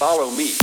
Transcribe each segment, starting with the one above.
follow me.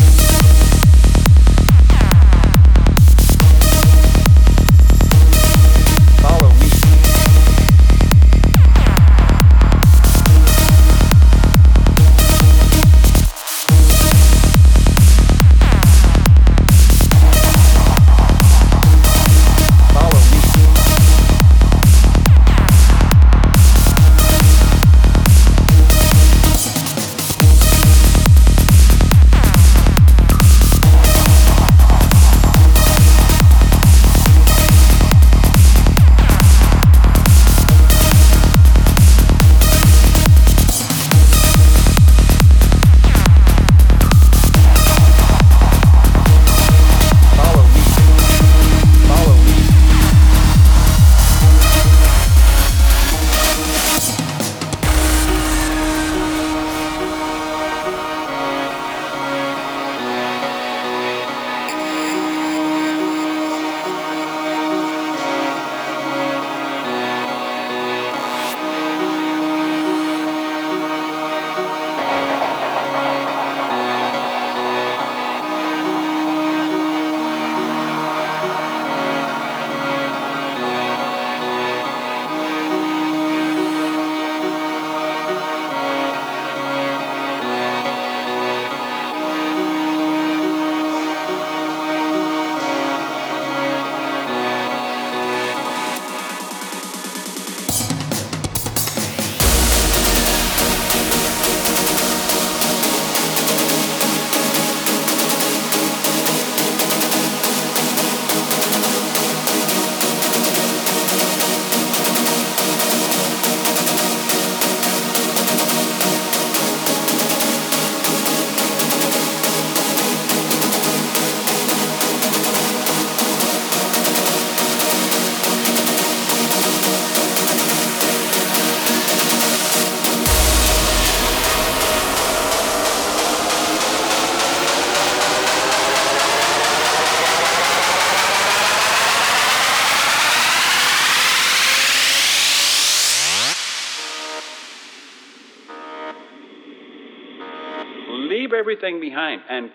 Leave everything behind. And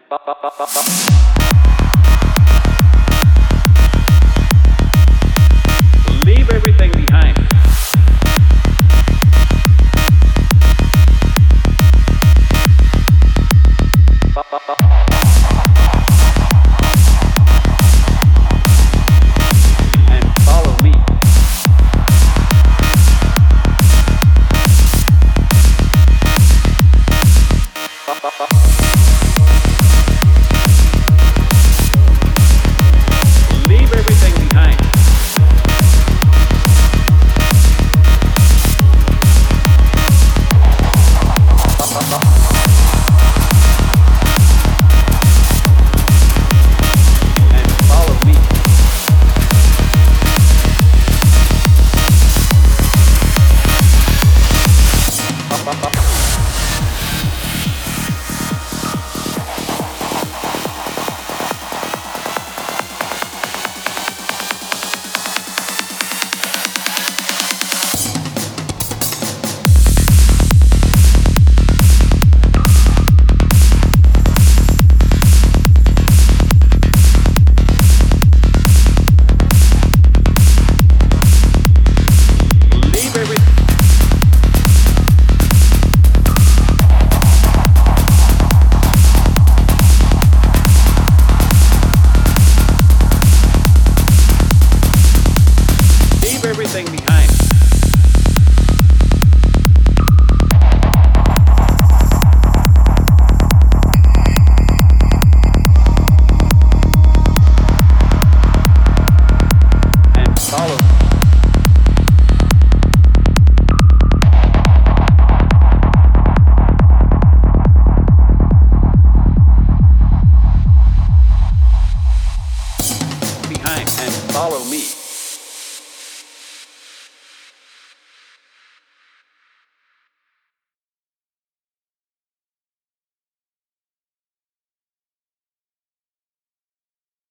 follow me.